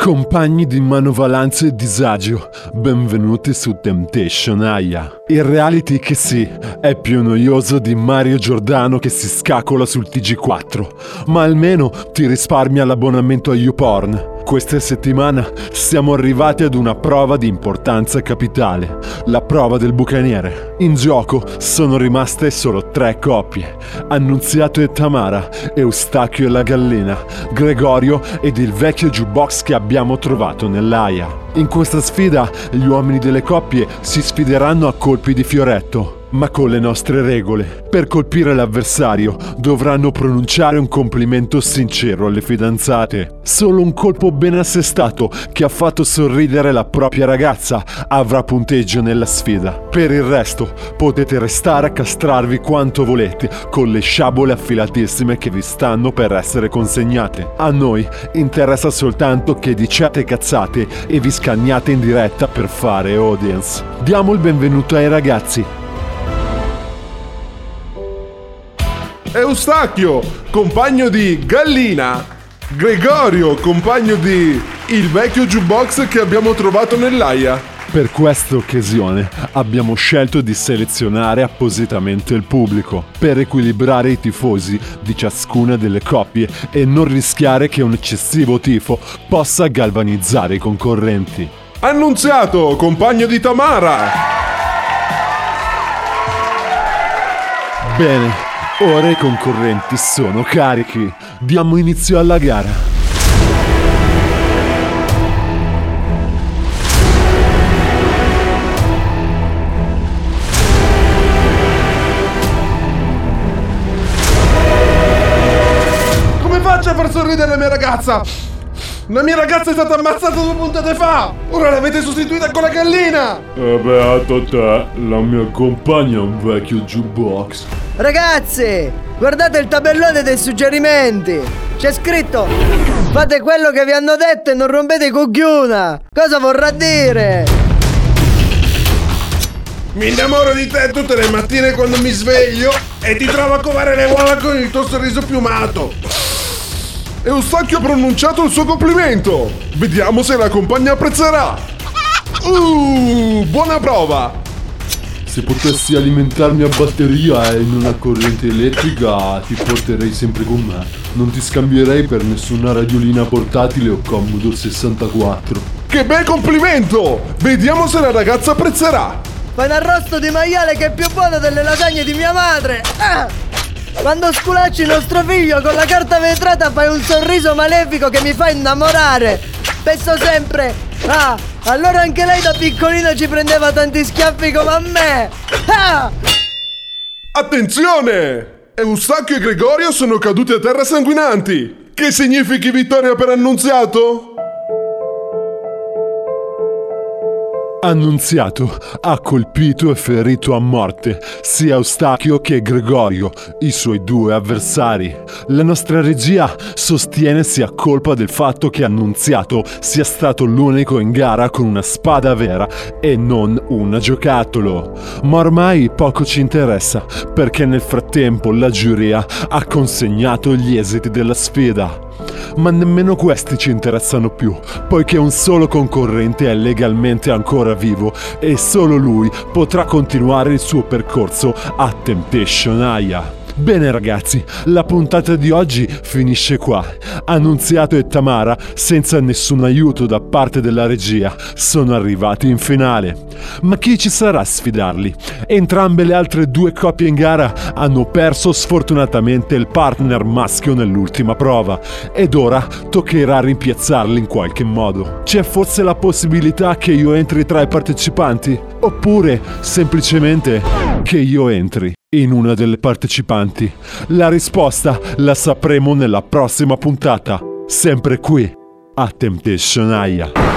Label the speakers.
Speaker 1: Compagni di manovalanza e disagio, benvenuti su Temptation Aya. Il reality che sì, è più noioso di Mario Giordano che si scacola sul TG4, ma almeno ti risparmia l'abbonamento a YouPorn. Questa settimana siamo arrivati ad una prova di importanza capitale, la prova del bucaniere. In gioco sono rimaste solo tre coppie, Annunziato e Tamara, Eustachio e la gallina, Gregorio ed il vecchio jukebox che abbiamo trovato nell'AIA. In questa sfida gli uomini delle coppie si sfideranno a colpi di fioretto ma con le nostre regole. Per colpire l'avversario dovranno pronunciare un complimento sincero alle fidanzate. Solo un colpo ben assestato che ha fatto sorridere la propria ragazza avrà punteggio nella sfida. Per il resto potete restare a castrarvi quanto volete con le sciabole affilatissime che vi stanno per essere consegnate. A noi interessa soltanto che diciate cazzate e vi scanniate in diretta per fare audience. Diamo il benvenuto ai ragazzi.
Speaker 2: Eustachio, compagno di Gallina. Gregorio, compagno di il vecchio jukebox che abbiamo trovato nell'AIA.
Speaker 1: Per questa occasione abbiamo scelto di selezionare appositamente il pubblico per equilibrare i tifosi di ciascuna delle coppie e non rischiare che un eccessivo tifo possa galvanizzare i concorrenti.
Speaker 2: Annunziato, compagno di Tamara.
Speaker 1: Bene, ora i concorrenti sono carichi. Diamo inizio alla gara.
Speaker 2: Come faccio a far sorridere la mia ragazza? La mia ragazza è stata ammazzata due puntate fa! Ora l'avete sostituita con la gallina!
Speaker 3: E beato te, la mia compagna è un vecchio jukebox.
Speaker 4: Ragazzi, guardate il tabellone dei suggerimenti. C'è scritto: Fate quello che vi hanno detto e non rompete i cogliuna. Cosa vorrà dire?
Speaker 2: Mi innamoro di te tutte le mattine quando mi sveglio e ti trovo a covare le uova con il tuo sorriso piumato. Eustachio ha pronunciato il suo complimento. Vediamo se la compagna apprezzerà. Uh, buona prova.
Speaker 3: Se potessi alimentarmi a batteria e non a corrente elettrica, ti porterei sempre con me. Non ti scambierei per nessuna radiolina portatile o Commodore 64.
Speaker 2: Che bel complimento! Vediamo se la ragazza apprezzerà.
Speaker 4: Fai un arrosto di maiale che è più buono delle lasagne di mia madre. Ah! Quando sculacci nostro figlio con la carta vetrata fai un sorriso malefico che mi fa innamorare. Penso sempre, ah, allora anche lei da piccolino ci prendeva tanti schiaffi come a me. Ah!
Speaker 2: Attenzione! Eustachio e Gregorio sono caduti a terra sanguinanti. Che significhi vittoria per Annunziato?
Speaker 1: Annunziato ha colpito e ferito a morte sia Eustachio che Gregorio, i suoi due avversari. La nostra regia sostiene sia colpa del fatto che Annunziato sia stato l'unico in gara con una spada vera e non un giocattolo. Ma ormai poco ci interessa perché nel frattempo la giuria ha consegnato gli esiti della sfida. Ma nemmeno questi ci interessano più, poiché un solo concorrente è legalmente ancora vivo e solo lui potrà continuare il suo percorso a Temptation Aya. Bene ragazzi, la puntata di oggi finisce qua. Annunziato e Tamara, senza nessun aiuto da parte della regia, sono arrivati in finale. Ma chi ci sarà a sfidarli? Entrambe le altre due coppie in gara hanno perso sfortunatamente il partner maschio nell'ultima prova ed ora toccherà rimpiazzarli in qualche modo. C'è forse la possibilità che io entri tra i partecipanti? Oppure semplicemente che io entri? In una delle partecipanti. La risposta la sapremo nella prossima puntata, sempre qui a Temptation Aya.